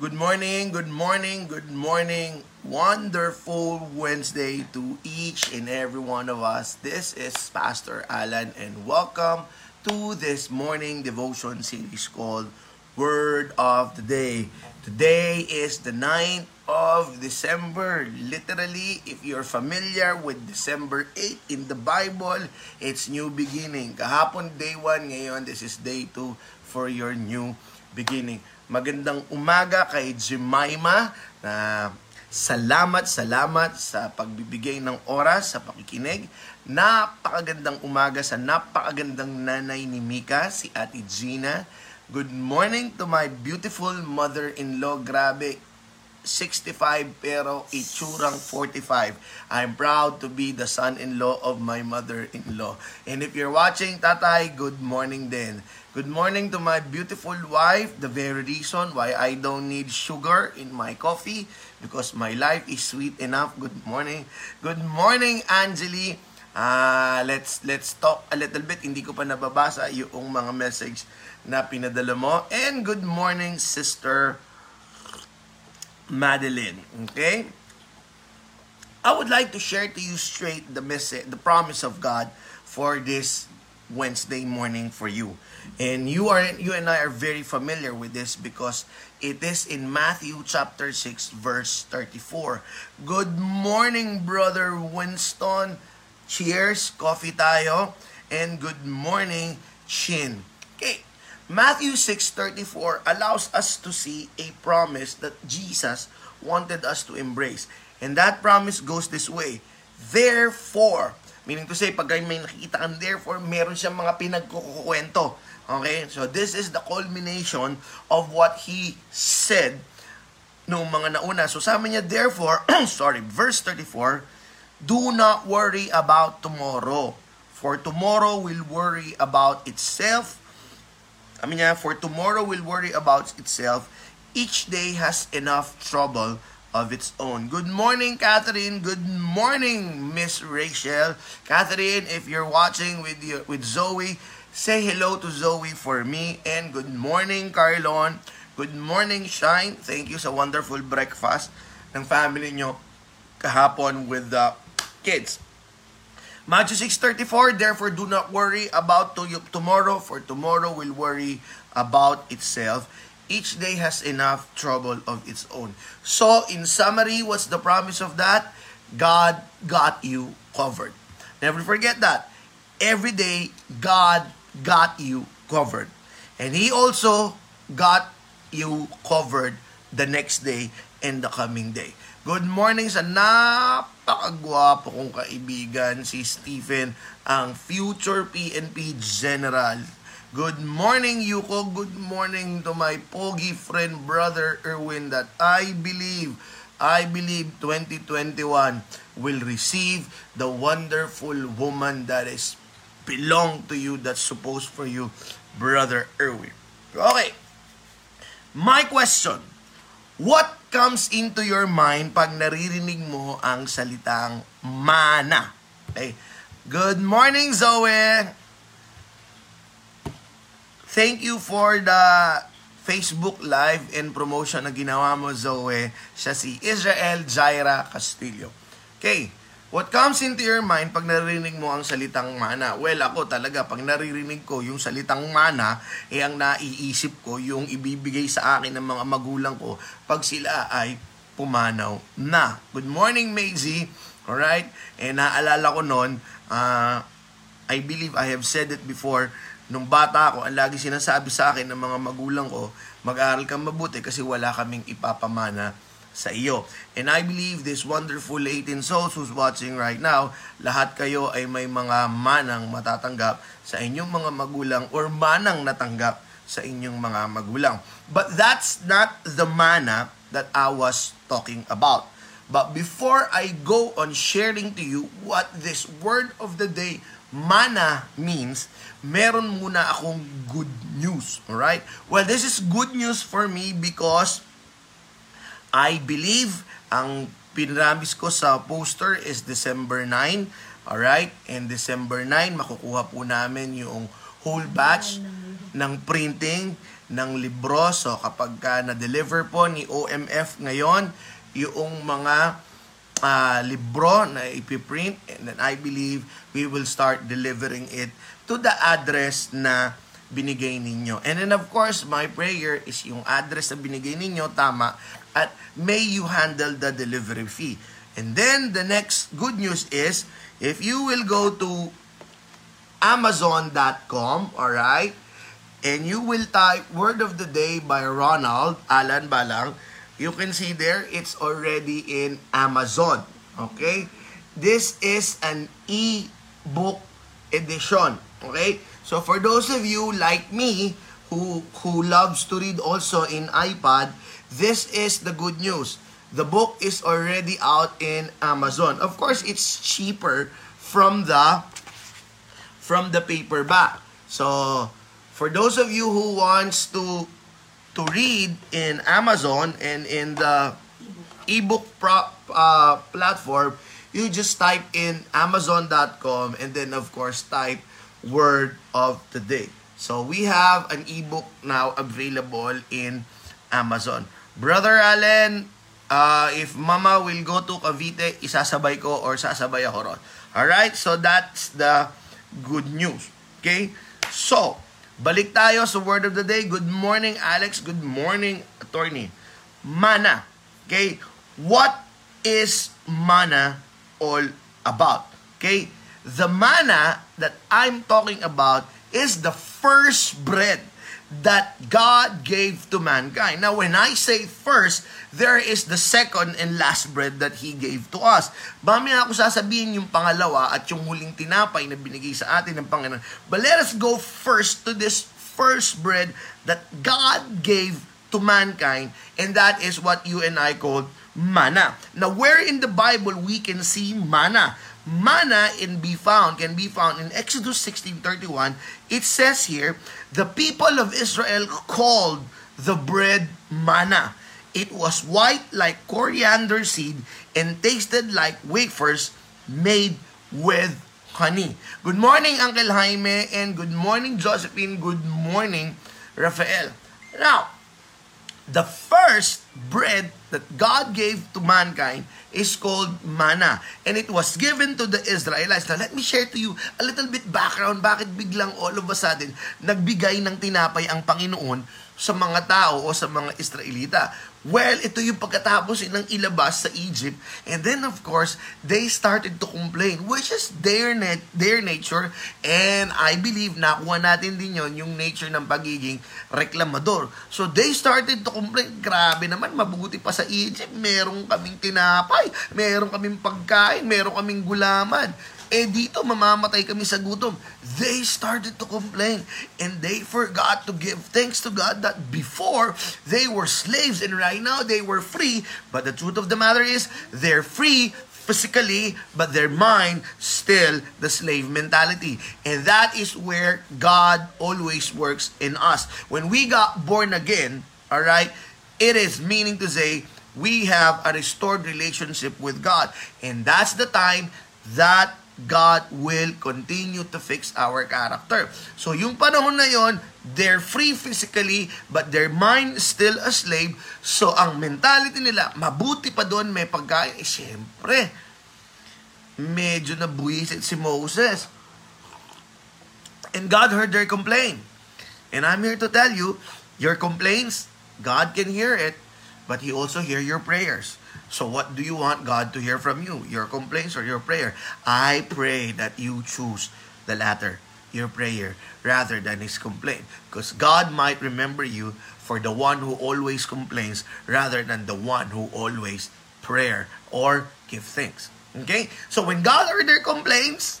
Good morning, good morning, good morning. Wonderful Wednesday to each and every one of us. This is Pastor Alan and welcome to this morning devotion series called Word of the Day. Today is the 9th of December. Literally, if you're familiar with December 8 in the Bible, it's new beginning. Kahapon day 1, ngayon this is day 2 for your new beginning. Magandang umaga kay Jemima na salamat, salamat sa pagbibigay ng oras, sa pakikinig. Napakagandang umaga sa napakagandang nanay ni Mika, si Ate Gina. Good morning to my beautiful mother-in-law. Grabe, 65 pero itsurang 45. I'm proud to be the son-in-law of my mother-in-law. And if you're watching, tatay, good morning din. Good morning to my beautiful wife, the very reason why I don't need sugar in my coffee because my life is sweet enough. Good morning. Good morning, Angeli. Ah, let's let's talk a little bit. Hindi ko pa nababasa yung mga message na pinadala mo. And good morning, sister Madeline. Okay? I would like to share to you straight the message, the promise of God for this Wednesday morning for you. And you are you and I are very familiar with this because it is in Matthew chapter 6 verse 34. Good morning brother Winston. Cheers, coffee tayo. And good morning, Chin. Okay. Matthew 6:34 allows us to see a promise that Jesus wanted us to embrace. And that promise goes this way. Therefore, meaning to say, pag may nakikita kang therefore, meron siyang mga pinagkukukwento. Okay? So this is the culmination of what he said noong mga nauna. So sabi niya, therefore, sorry, verse 34, Do not worry about tomorrow, for tomorrow will worry about itself. Sabi niya, for tomorrow will worry about itself. Each day has enough trouble of its own. Good morning, Catherine. Good morning, Miss Rachel. Catherine, if you're watching with you, with Zoe, say hello to Zoe for me. And good morning, Carlon. Good morning, Shine. Thank you sa wonderful breakfast ng family nyo kahapon with the kids. Matthew 6.34, Therefore do not worry about to tomorrow, for tomorrow will worry about itself. Each day has enough trouble of its own. So, in summary, what's the promise of that? God got you covered. Never forget that. Every day, God got you covered. And He also got you covered the next day and the coming day. Good morning sa napakagwapo kong kaibigan, si Stephen, ang future PNP General. Good morning, Yuko. Good morning to my pogi friend, brother Erwin, that I believe, I believe 2021 will receive the wonderful woman that is belong to you, that's supposed for you, brother Erwin. Okay. My question, what comes into your mind pag naririnig mo ang salitang mana? Okay. Good morning, Zoe! Thank you for the Facebook Live and promotion na ginawa mo, Zoe. Siya si Israel Jaira Castillo. Okay, what comes into your mind pag naririnig mo ang salitang mana? Well, ako talaga, pag naririnig ko yung salitang mana, eh ang naiisip ko yung ibibigay sa akin ng mga magulang ko pag sila ay pumanaw na. Good morning, Maisie. Alright? Eh, naalala ko noon, uh, I believe I have said it before, nung bata ako, ang lagi sinasabi sa akin ng mga magulang ko, mag-aaral kang mabuti kasi wala kaming ipapamana sa iyo. And I believe this wonderful 18 souls who's watching right now, lahat kayo ay may mga manang matatanggap sa inyong mga magulang or manang natanggap sa inyong mga magulang. But that's not the mana that I was talking about. But before I go on sharing to you what this word of the day mana means, meron muna akong good news. Alright? Well, this is good news for me because I believe ang pinramis ko sa poster is December 9. Alright? And December 9, makukuha po namin yung whole batch ng printing ng libro. So kapag ka na-deliver po ni OMF ngayon, yung mga uh, libro na ipiprint, and then I believe we will start delivering it to the address na binigay ninyo. And then of course, my prayer is yung address na binigay ninyo, tama, at may you handle the delivery fee. And then the next good news is, if you will go to Amazon.com, alright, and you will type Word of the Day by Ronald, Alan Balang, you can see there, it's already in Amazon. Okay? This is an e-book edition. Okay? So for those of you like me who who loves to read also in iPad, this is the good news. The book is already out in Amazon. Of course, it's cheaper from the from the paperback. So, for those of you who wants to to read in Amazon and in the ebook pro, uh, platform, you just type in amazon.com and then of course type word of the day. So we have an ebook now available in Amazon. Brother Allen, uh, if mama will go to Cavite, isasabay ko or sasabay ako ron. Alright, so that's the good news. Okay? So, balik tayo sa word of the day. Good morning, Alex. Good morning, attorney. Mana. Okay? What is mana all about? Okay? The manna that I'm talking about is the first bread that God gave to mankind. Now, when I say first, there is the second and last bread that He gave to us. Mamaya ako sasabihin yung pangalawa at yung huling tinapay na binigay sa atin ng Panginoon. But let us go first to this first bread that God gave to mankind, and that is what you and I call manna. Now, where in the Bible we can see manna? Manna in be found can be found in Exodus 16:31 it says here the people of Israel called the bread manna it was white like coriander seed and tasted like wafers made with honey. Good morning Uncle Jaime and good morning Josephine. Good morning Rafael. Now the first bread that God gave to mankind is called manna. And it was given to the Israelites. Now, let me share to you a little bit background. Bakit biglang all of a sudden nagbigay ng tinapay ang Panginoon sa mga tao o sa mga Israelita? Well, ito yung pagkatapos silang ilabas sa Egypt. And then, of course, they started to complain, which is their, net, their nature. And I believe nakuha natin din yon yung nature ng pagiging reklamador. So, they started to complain, grabe naman, mabuti pa sa Egypt, meron kaming tinapay, meron kaming pagkain, meron kaming gulaman eh dito mamamatay kami sa gutom. They started to complain and they forgot to give thanks to God that before they were slaves and right now they were free. But the truth of the matter is they're free physically, but their mind still the slave mentality. And that is where God always works in us. When we got born again, all right, it is meaning to say we have a restored relationship with God. And that's the time that God will continue to fix our character. So yung panahon na yon, they're free physically, but their mind still a slave. So ang mentality nila, mabuti pa doon may pagkain. Eh, syempre, medyo nabuisit si Moses. And God heard their complaint. And I'm here to tell you, your complaints, God can hear it, but He also hear your prayers. So what do you want God to hear from you? Your complaints or your prayer? I pray that you choose the latter, your prayer, rather than his complaint. Because God might remember you for the one who always complains rather than the one who always prayer or give thanks. Okay? So when God heard their complaints,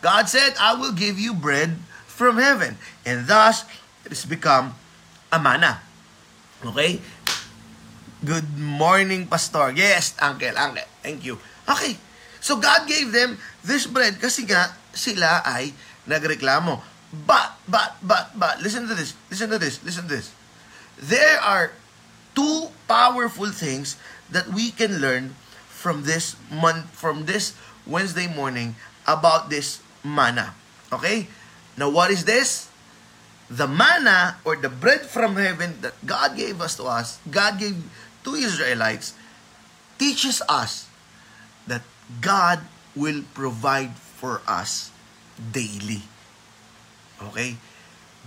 God said, I will give you bread from heaven. And thus, it has become a manna. Okay? Good morning, Pastor. Yes, Uncle, Uncle. Thank you. Okay. So God gave them this bread kasi nga sila ay nagreklamo. But, but, but, but, listen to this, listen to this, listen to this. There are two powerful things that we can learn from this month, from this Wednesday morning about this manna. Okay? Now, what is this? the manna or the bread from heaven that God gave us to us, God gave to Israelites, teaches us that God will provide for us daily. Okay?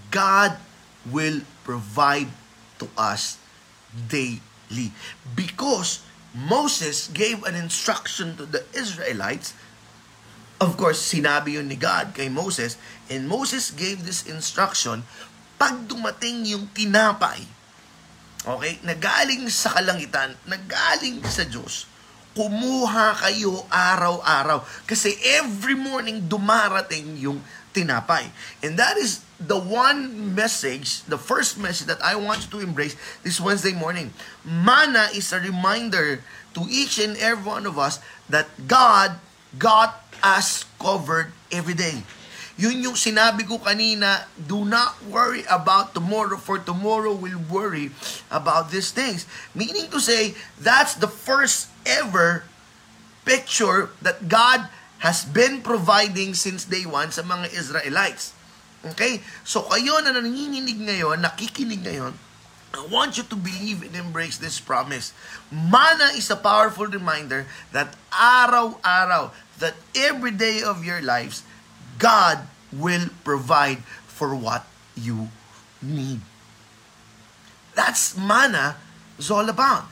God will provide to us daily. Because Moses gave an instruction to the Israelites Of course, sinabi yun ni God kay Moses, and Moses gave this instruction, pag dumating yung tinapay, okay, nagaling sa kalangitan, nagaling sa Diyos, kumuha kayo araw-araw. Kasi every morning dumarating yung tinapay. And that is the one message, the first message that I want you to embrace this Wednesday morning. Mana is a reminder to each and every one of us that God got us covered every day. Yun yung sinabi ko kanina, do not worry about tomorrow, for tomorrow will worry about these things. Meaning to say, that's the first ever picture that God has been providing since day one sa mga Israelites. Okay? So kayo na nanginginig ngayon, nakikinig ngayon, I want you to believe and embrace this promise. Mana is a powerful reminder that araw-araw, that every day of your lives, God will provide for what you need. That's mana is all about.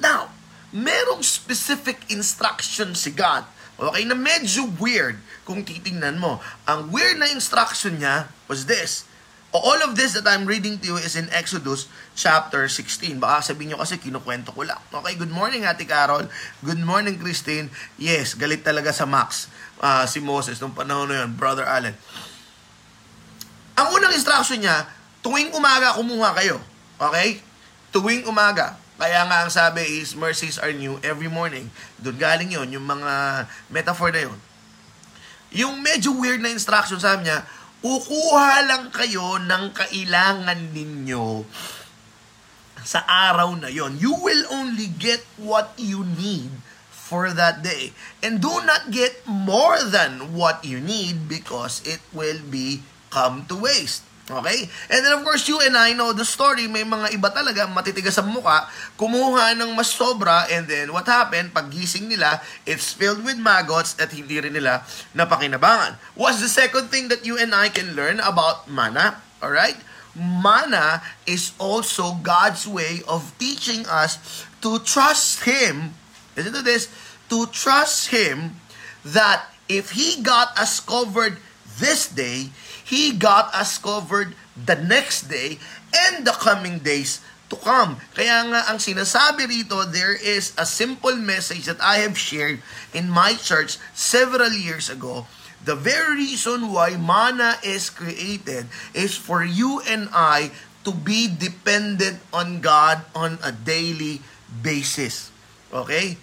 Now, merong specific instruction si God. Okay, na medyo weird kung titingnan mo. Ang weird na instruction niya was this. All of this that I'm reading to you is in Exodus chapter 16. Baka sabihin nyo kasi kinukwento ko lang. Okay, good morning Ate Carol. Good morning Christine. Yes, galit talaga sa Max. Uh, si Moses nung panahon na yun, Brother Allen. Ang unang instruction niya, tuwing umaga kumuha kayo. Okay? Tuwing umaga. Kaya nga ang sabi is, mercies are new every morning. Doon galing yon yung mga metaphor na yon. Yung medyo weird na instruction sa niya, Kukuha lang kayo ng kailangan ninyo sa araw na yon. You will only get what you need for that day. And do not get more than what you need because it will be come to waste. Okay? And then of course, you and I know the story. May mga iba talaga matitigas sa mukha, kumuha ng mas sobra, and then what happened? Pag gising nila, it's filled with maggots at hindi rin nila napakinabangan. What's the second thing that you and I can learn about mana? Alright? Mana is also God's way of teaching us to trust Him. Listen to this. To trust Him that if He got us covered this day, He got us covered the next day and the coming days to come. Kaya nga ang sinasabi rito, there is a simple message that I have shared in my church several years ago. The very reason why mana is created is for you and I to be dependent on God on a daily basis. Okay?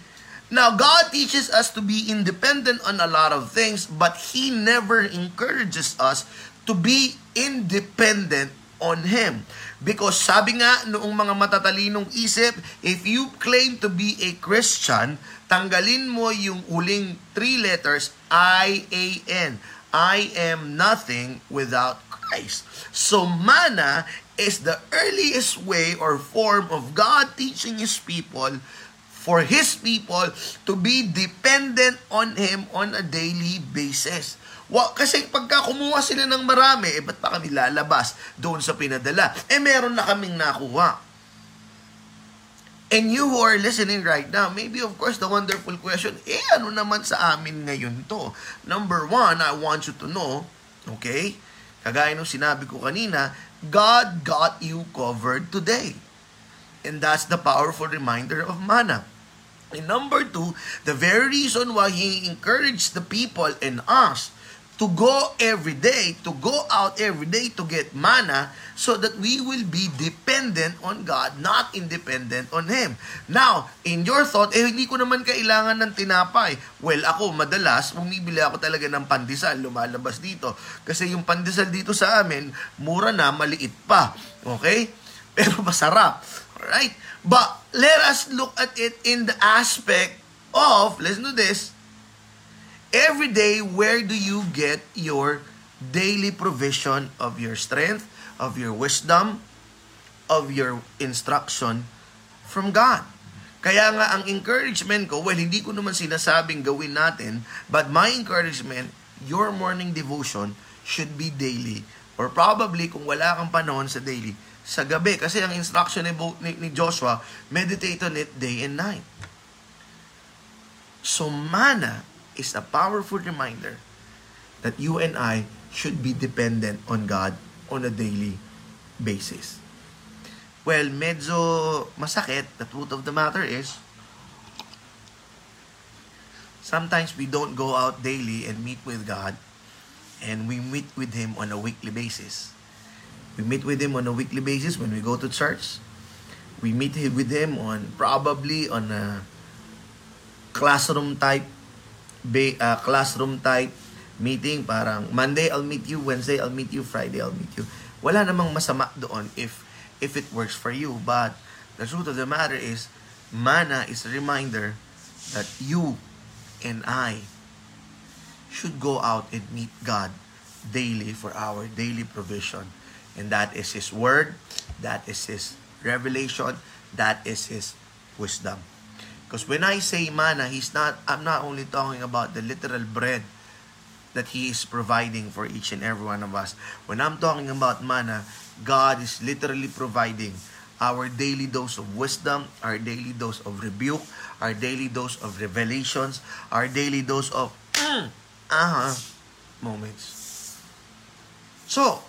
Now, God teaches us to be independent on a lot of things, but He never encourages us to be independent on Him. Because sabi nga noong mga matatalinong isip, if you claim to be a Christian, tanggalin mo yung uling three letters, I-A-N. I am nothing without Christ. So mana is the earliest way or form of God teaching His people for His people to be dependent on Him on a daily basis. Wa, kasi pagka kumuha sila ng marami, eh ba't pa kami lalabas doon sa pinadala? Eh meron na kaming nakuha. And you who are listening right now, maybe of course the wonderful question, eh ano naman sa amin ngayon to? Number one, I want you to know, okay, kagaya nung sinabi ko kanina, God got you covered today. And that's the powerful reminder of mana. And number two, the very reason why He encouraged the people and us to go every day, to go out every day to get mana so that we will be dependent on God, not independent on Him. Now, in your thought, eh hindi ko naman kailangan ng tinapay. Well, ako madalas, bumibili ako talaga ng pandesal, lumalabas dito. Kasi yung pandesal dito sa amin, mura na, maliit pa. Okay? Pero masarap. Alright? But let us look at it in the aspect of, listen to this, every day, where do you get your daily provision of your strength, of your wisdom, of your instruction from God. Kaya nga ang encouragement ko, well, hindi ko naman sinasabing gawin natin, but my encouragement, your morning devotion should be daily. Or probably, kung wala kang panahon sa daily, sa gabi. Kasi ang instruction ni, ni, ni Joshua, meditate on it day and night. So mana is a powerful reminder that you and I should be dependent on God on a daily basis. Well, medyo masakit. The truth of the matter is, sometimes we don't go out daily and meet with God, and we meet with Him on a weekly basis. We meet with Him on a weekly basis when we go to church. We meet with Him on probably on a classroom type, uh, classroom type meeting. Parang Monday I'll meet you, Wednesday I'll meet you, Friday I'll meet you. Wala namang masama doon if if it works for you. But the truth of the matter is, mana is a reminder that you and I should go out and meet God daily for our daily provision. And that is His Word, that is His revelation, that is His wisdom. Because when I say mana, He's not, I'm not only talking about the literal bread that He is providing for each and every one of us. When I'm talking about mana, God is literally providing our daily dose of wisdom, our daily dose of rebuke, our daily dose of revelations, our daily dose of mm, uh-huh moments. So,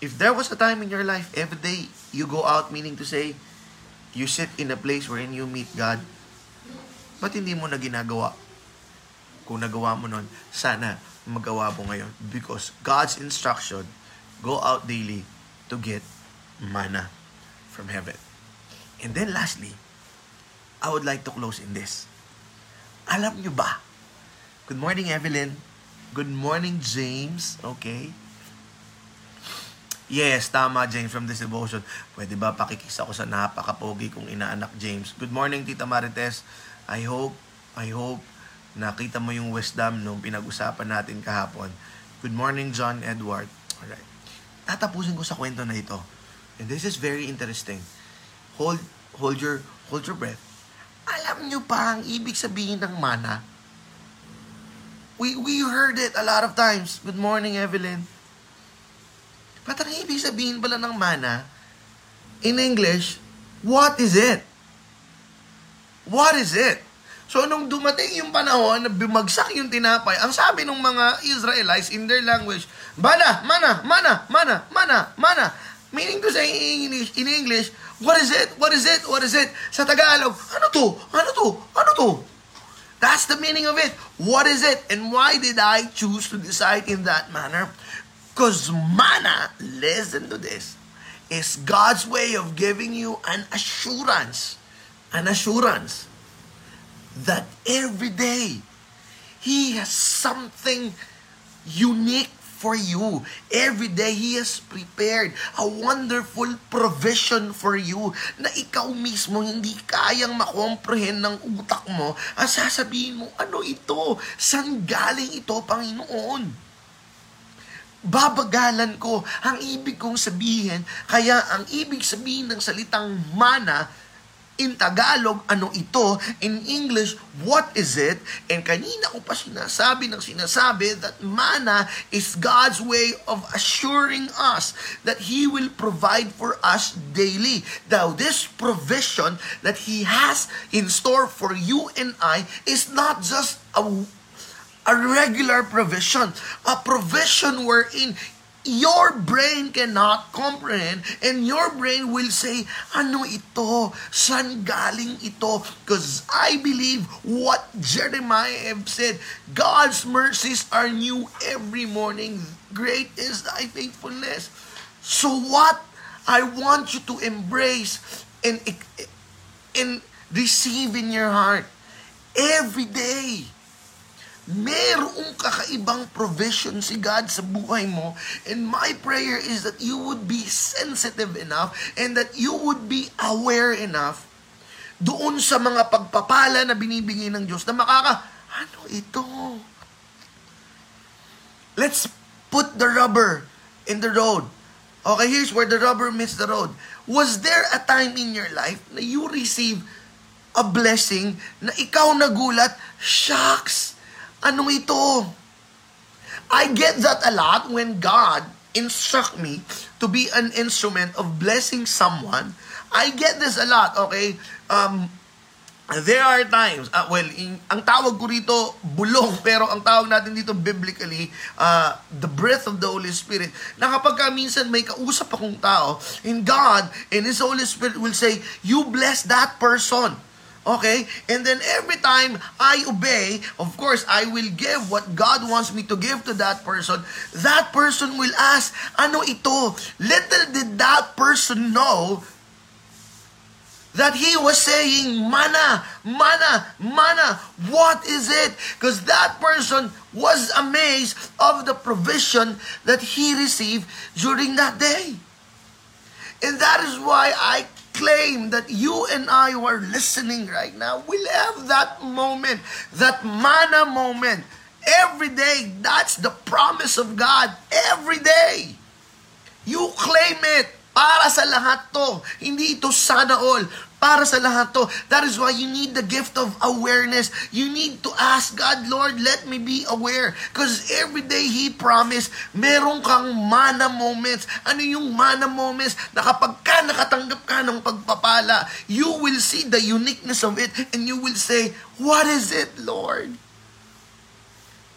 if there was a time in your life, every day you go out, meaning to say, you sit in a place wherein you meet God, ba't hindi mo na ginagawa? Kung nagawa mo nun, sana magawa mo ngayon. Because God's instruction, go out daily, to get mana from heaven. And then lastly, I would like to close in this. Alam nyo ba? Good morning, Evelyn. Good morning, James. Okay. Yes, tama, James, from this devotion. Pwede ba pakikis ako sa napakapogi kong inaanak, James? Good morning, Tita Marites. I hope, I hope, nakita mo yung wisdom nung pinag-usapan natin kahapon. Good morning, John Edward. Alright tatapusin ko sa kwento na ito. And this is very interesting. Hold, hold your, hold your breath. Alam nyo pa ang ibig sabihin ng mana? We, we heard it a lot of times. Good morning, Evelyn. But ang ibig sabihin pala ng mana, in English, what is it? What is it? So nung dumating yung panahon na bumagsak yung tinapay, ang sabi ng mga Israelites in their language, Mana, mana, mana, mana, mana, mana. Meaning to say in English, in English, what is it? What is it? What is it? Sa Tagalog, ano to? Ano to? Ano to? That's the meaning of it. What is it? And why did I choose to decide in that manner? Because mana, listen to this, is God's way of giving you an assurance. An assurance that every day He has something unique for you. Every day, He has prepared a wonderful provision for you na ikaw mismo hindi kayang makomprehend ng utak mo. Ang sasabihin mo, ano ito? San galing ito, Panginoon? babagalan ko ang ibig kong sabihin. Kaya ang ibig sabihin ng salitang mana In Tagalog, ano ito? In English, what is it? And kanina ko pa sinasabi ng sinasabi that mana is God's way of assuring us that He will provide for us daily. Now, this provision that He has in store for you and I is not just a a regular provision, a provision wherein your brain cannot comprehend and your brain will say, ano ito? San galing ito? Because I believe what Jeremiah have said, God's mercies are new every morning. Great is thy faithfulness. So what I want you to embrace and, and receive in your heart every day merong kakaibang provision si God sa buhay mo. And my prayer is that you would be sensitive enough and that you would be aware enough doon sa mga pagpapala na binibigay ng Diyos na makaka, ano ito? Let's put the rubber in the road. Okay, here's where the rubber meets the road. Was there a time in your life na you receive a blessing na ikaw nagulat, shucks, ano ito? I get that a lot when God instruct me to be an instrument of blessing someone. I get this a lot, okay? Um, There are times, uh, well, in, ang tawag ko rito, bulong, pero ang tawag natin dito biblically, uh, the breath of the Holy Spirit, na kapag ka minsan may kausap akong tao, in God, and His Holy Spirit will say, you bless that person. Okay? And then every time I obey, of course, I will give what God wants me to give to that person. That person will ask, ano ito? Little did that person know that he was saying, Mana, mana, mana, what is it? Because that person was amazed of the provision that he received during that day. And that is why I claim that you and I who are listening right now will have that moment, that mana moment. Every day, that's the promise of God. Every day. You claim it. Para sa lahat to. Hindi ito sana all. Para sa lahat to. That is why you need the gift of awareness. You need to ask God, Lord, let me be aware. Because every day He promised, meron kang mana moments. Ano yung mana moments? Na kapag ka nakatanggap ka ng pagpapala, you will see the uniqueness of it and you will say, What is it, Lord?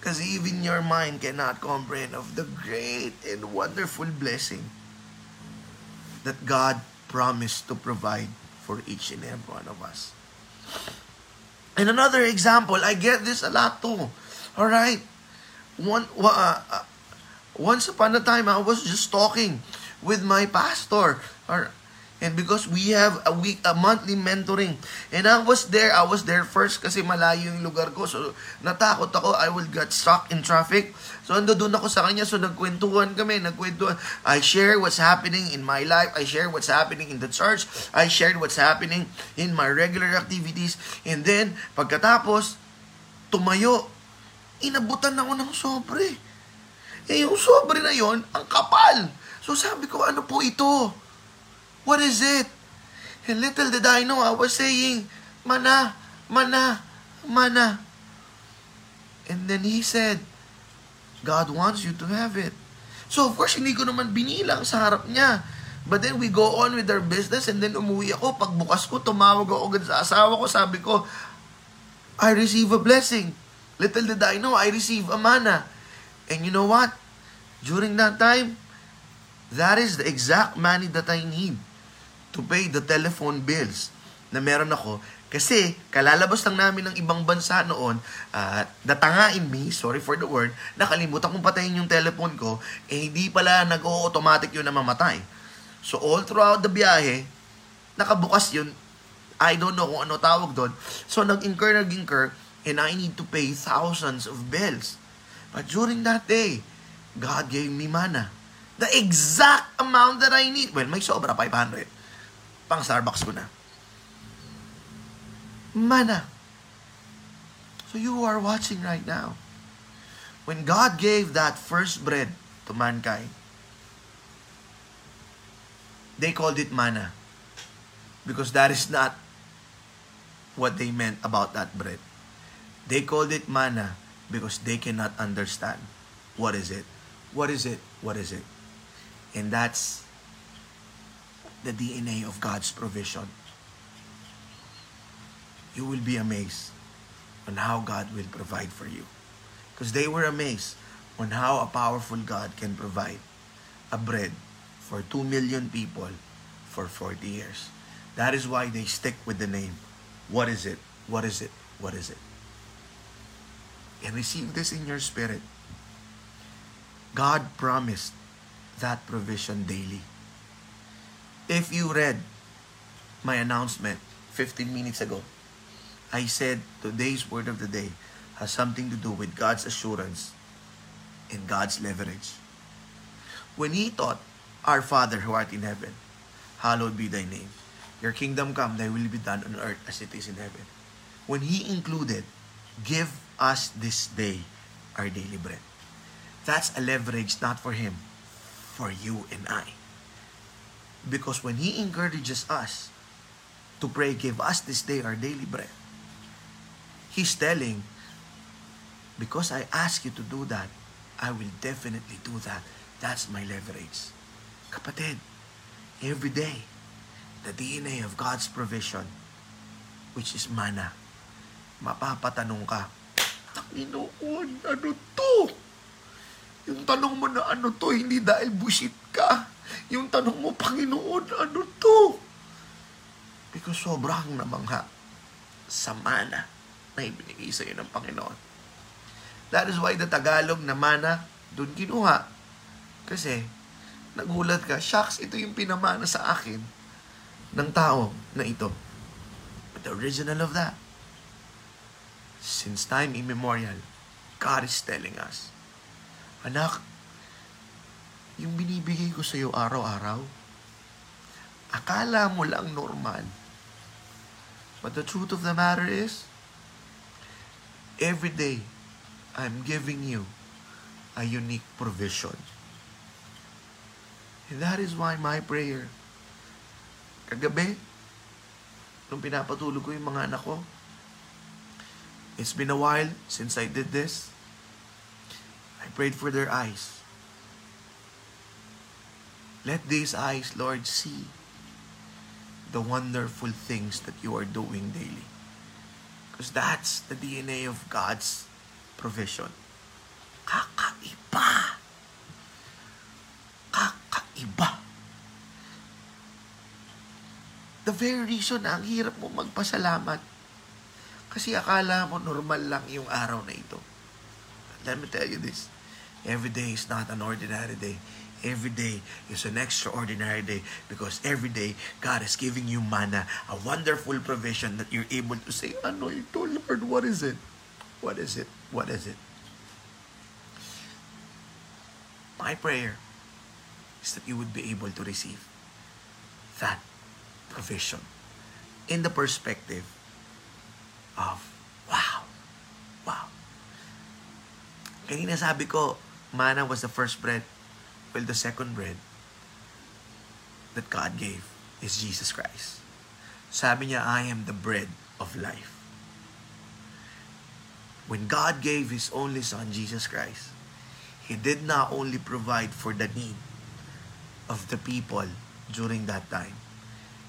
Because even your mind cannot comprehend of the great and wonderful blessing that God promised to provide for each and every one of us. And another example, I get this a lot too. All right, one uh, uh, once upon a time, I was just talking with my pastor, or And because we have a week, a monthly mentoring. And I was there, I was there first kasi malayo yung lugar ko. So, natakot ako, I will get stuck in traffic. So, ando doon ako sa kanya. So, nagkwentuhan kami, nagkwentuhan. I share what's happening in my life. I share what's happening in the church. I shared what's happening in my regular activities. And then, pagkatapos, tumayo. Inabutan ako ng sobre. Eh, yung sobre na yon ang kapal. So, sabi ko, ano po ito? What is it? And little did I know, I was saying, mana, mana, mana. And then he said, God wants you to have it. So of course, hindi ko naman binilang sa harap niya. But then we go on with our business and then umuwi ako. Pagbukas ko, tumawag ako agad sa asawa ko. Sabi ko, I receive a blessing. Little did I know, I receive a mana. And you know what? During that time, that is the exact money that I need to pay the telephone bills na meron ako kasi kalalabas lang namin ng ibang bansa noon at uh, natangain me, sorry for the word, nakalimutan kong patayin yung telephone ko, eh hindi pala nag-automatic yun na mamatay. So all throughout the biyahe, nakabukas yun. I don't know kung ano tawag doon. So nag-incur, nag-incur, and I need to pay thousands of bills. But during that day, God gave me mana. The exact amount that I need. Well, may sobra, 500 pang Starbucks ko na. Mana. So you are watching right now. When God gave that first bread to mankind, they called it manna. Because that is not what they meant about that bread. They called it manna because they cannot understand what is it. What is it? What is it? And that's the DNA of God's provision. You will be amazed on how God will provide for you. Because they were amazed on how a powerful God can provide a bread for 2 million people for 40 years. That is why they stick with the name. What is it? What is it? What is it? And receive this in your spirit. God promised that provision daily. If you read my announcement 15 minutes ago, I said today's word of the day has something to do with God's assurance and God's leverage. When He taught, Our Father who art in heaven, hallowed be thy name. Your kingdom come, thy will be done on earth as it is in heaven. When He included, give us this day our daily bread. That's a leverage not for Him, for you and I. Because when He encourages us to pray, give us this day our daily bread, He's telling, because I ask you to do that, I will definitely do that. That's my leverage. Kapatid, every day, the DNA of God's provision, which is mana, mapapatanong ka, Panginoon, ano to? Yung tanong mo na ano to, hindi dahil bullshit ka. Yung tanong mo, Panginoon, ano to? Because sobrang namangha sa mana na ibinigay sa iyo ng Panginoon. That is why the Tagalog na mana, doon kinuha. Kasi, nagulat ka, shucks, ito yung pinamana sa akin ng tao na ito. But the original of that, since time immemorial, God is telling us, Anak, yung binibigay ko sa iyo araw-araw, akala mo lang normal. But the truth of the matter is, every day, I'm giving you a unique provision. And that is why my prayer, kagabi, nung pinapatulog ko yung mga anak ko, it's been a while since I did this. I prayed for their eyes. Let these eyes, Lord, see the wonderful things that you are doing daily. Because that's the DNA of God's provision. Kakaiba. Kakaiba. The very reason na ang hirap mo magpasalamat. Kasi akala mo normal lang yung araw na ito. Let me tell you this. Every day is not an ordinary day. Every day is an extraordinary day because every day God is giving you manna, a wonderful provision that you're able to say, Ano ito, Lord? What is it? What is it? What is it? My prayer is that you would be able to receive that provision in the perspective of, wow, wow. Kanina sabi ko, manna was the first bread, well, the second bread that God gave is Jesus Christ. Sabi niya, I am the bread of life. When God gave His only Son, Jesus Christ, He did not only provide for the need of the people during that time,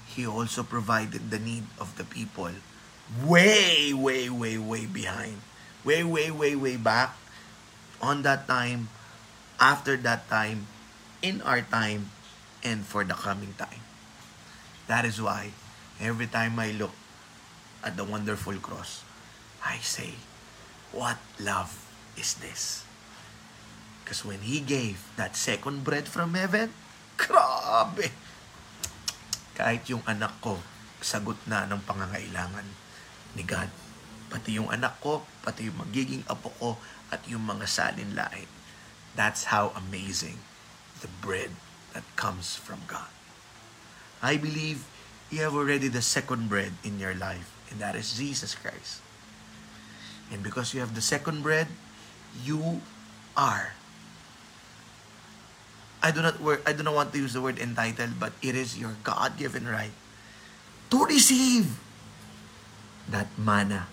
He also provided the need of the people way, way, way, way behind. Way, way, way, way back. On that time, after that time, in our time, and for the coming time. That is why, every time I look at the wonderful cross, I say, What love is this? Because when He gave that second bread from heaven, grabe! Kahit yung anak ko, sagot na ng pangangailangan ni God. Pati yung anak ko, pati yung magiging apo ko, at yung mga salinlain. That's how amazing the bread that comes from God. I believe you have already the second bread in your life, and that is Jesus Christ. And because you have the second bread, you are. I do not word, I do not want to use the word entitled, but it is your God-given right to receive that manna.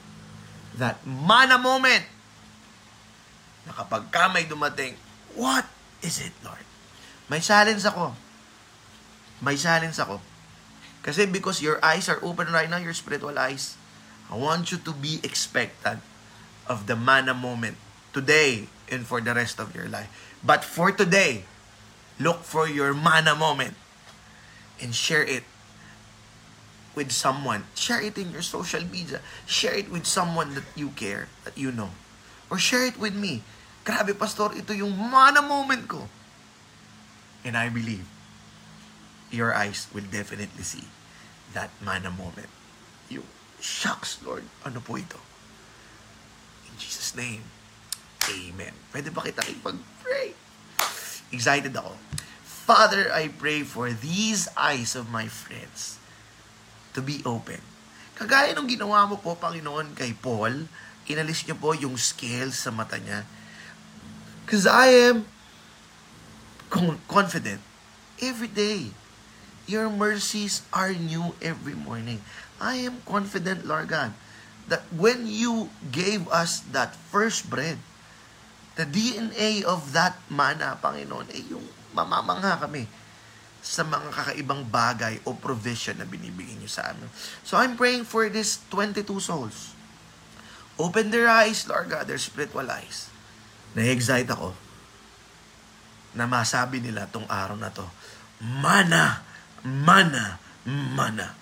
That manna moment. Na kapag ka may dumating, what is it, Lord? May silence ako. May silence ako. Kasi because your eyes are open right now, your spiritual eyes, I want you to be expectant of the manna moment today and for the rest of your life. But for today, look for your manna moment and share it with someone. Share it in your social media. Share it with someone that you care, that you know. Or share it with me. Grabe, Pastor, ito yung mana moment ko. And I believe your eyes will definitely see that mana moment. You, shucks, Lord, ano po ito? In Jesus' name, Amen. Pwede ba kita ipag-pray? Excited ako. Father, I pray for these eyes of my friends to be open. Kagaya nung ginawa mo po, Panginoon, kay Paul, inalis niyo po yung scales sa mata niya. Because I am confident every day Your mercies are new every morning. I am confident, Lord God, that when you gave us that first bread, the DNA of that manna, Panginoon, ay yung mamamangha kami sa mga kakaibang bagay o provision na binibigay niyo sa amin. So I'm praying for this 22 souls. Open their eyes, Lord God, their spiritual eyes. Na-excite ako na masabi nila tong araw na to, Mana, mana, mana.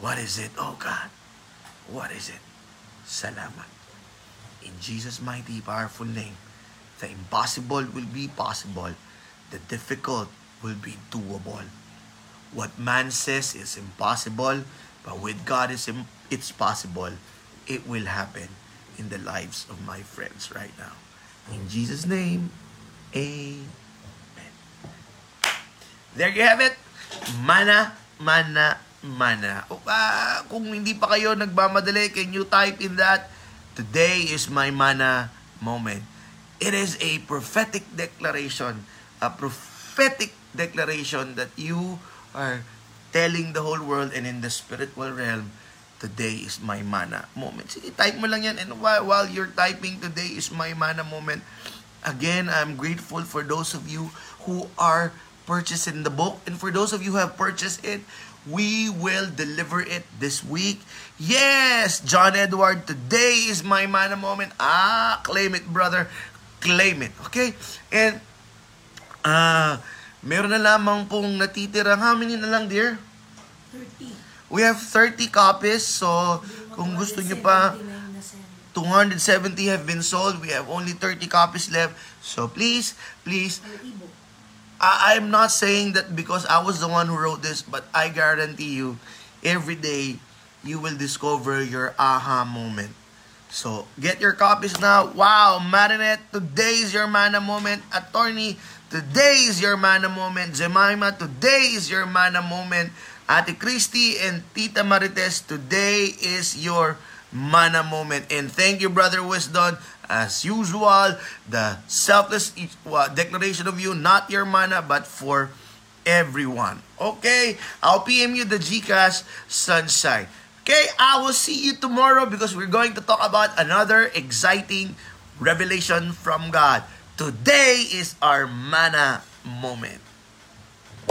What is it, oh God? What is it? Salamat. In Jesus' mighty, powerful name, the impossible will be possible. The difficult will be doable. What man says is impossible, but with God it's, it's possible. It will happen in the lives of my friends right now. In Jesus' name, Amen. There you have it. Mana, mana, mana. O, ah, kung hindi pa kayo nagmamadali, can you type in that? Today is my mana moment. It is a prophetic declaration. A prophetic declaration that you are telling the whole world and in the spiritual realm, today is my mana moment. Sige, type mo lang yan. And while, while you're typing, today is my mana moment, again, I'm grateful for those of you who are purchasing the book. And for those of you who have purchased it, we will deliver it this week. Yes, John Edward, today is my mana moment. Ah, claim it, brother. Claim it. Okay? And, ah, uh, meron na lamang pong natitira. How many na lang, dear? 30. We have 30 copies. So, kung gusto nyo pa, 270 have been sold. We have only 30 copies left. So, please, please, I, I'm not saying that because I was the one who wrote this, but I guarantee you, every day, you will discover your aha moment. So, get your copies now. Wow, Marinette, today is your mana moment. Attorney, today is your mana moment. Jemima, today is your mana moment. Ate Christy and Tita Marites, today is your mana moment. And thank you, Brother Wisdom. As usual, the selfless declaration of you, not your mana, but for everyone. Okay? I'll PM you the Gcash Sunshine. Okay, I will see you tomorrow because we're going to talk about another exciting revelation from God. Today is our mana moment.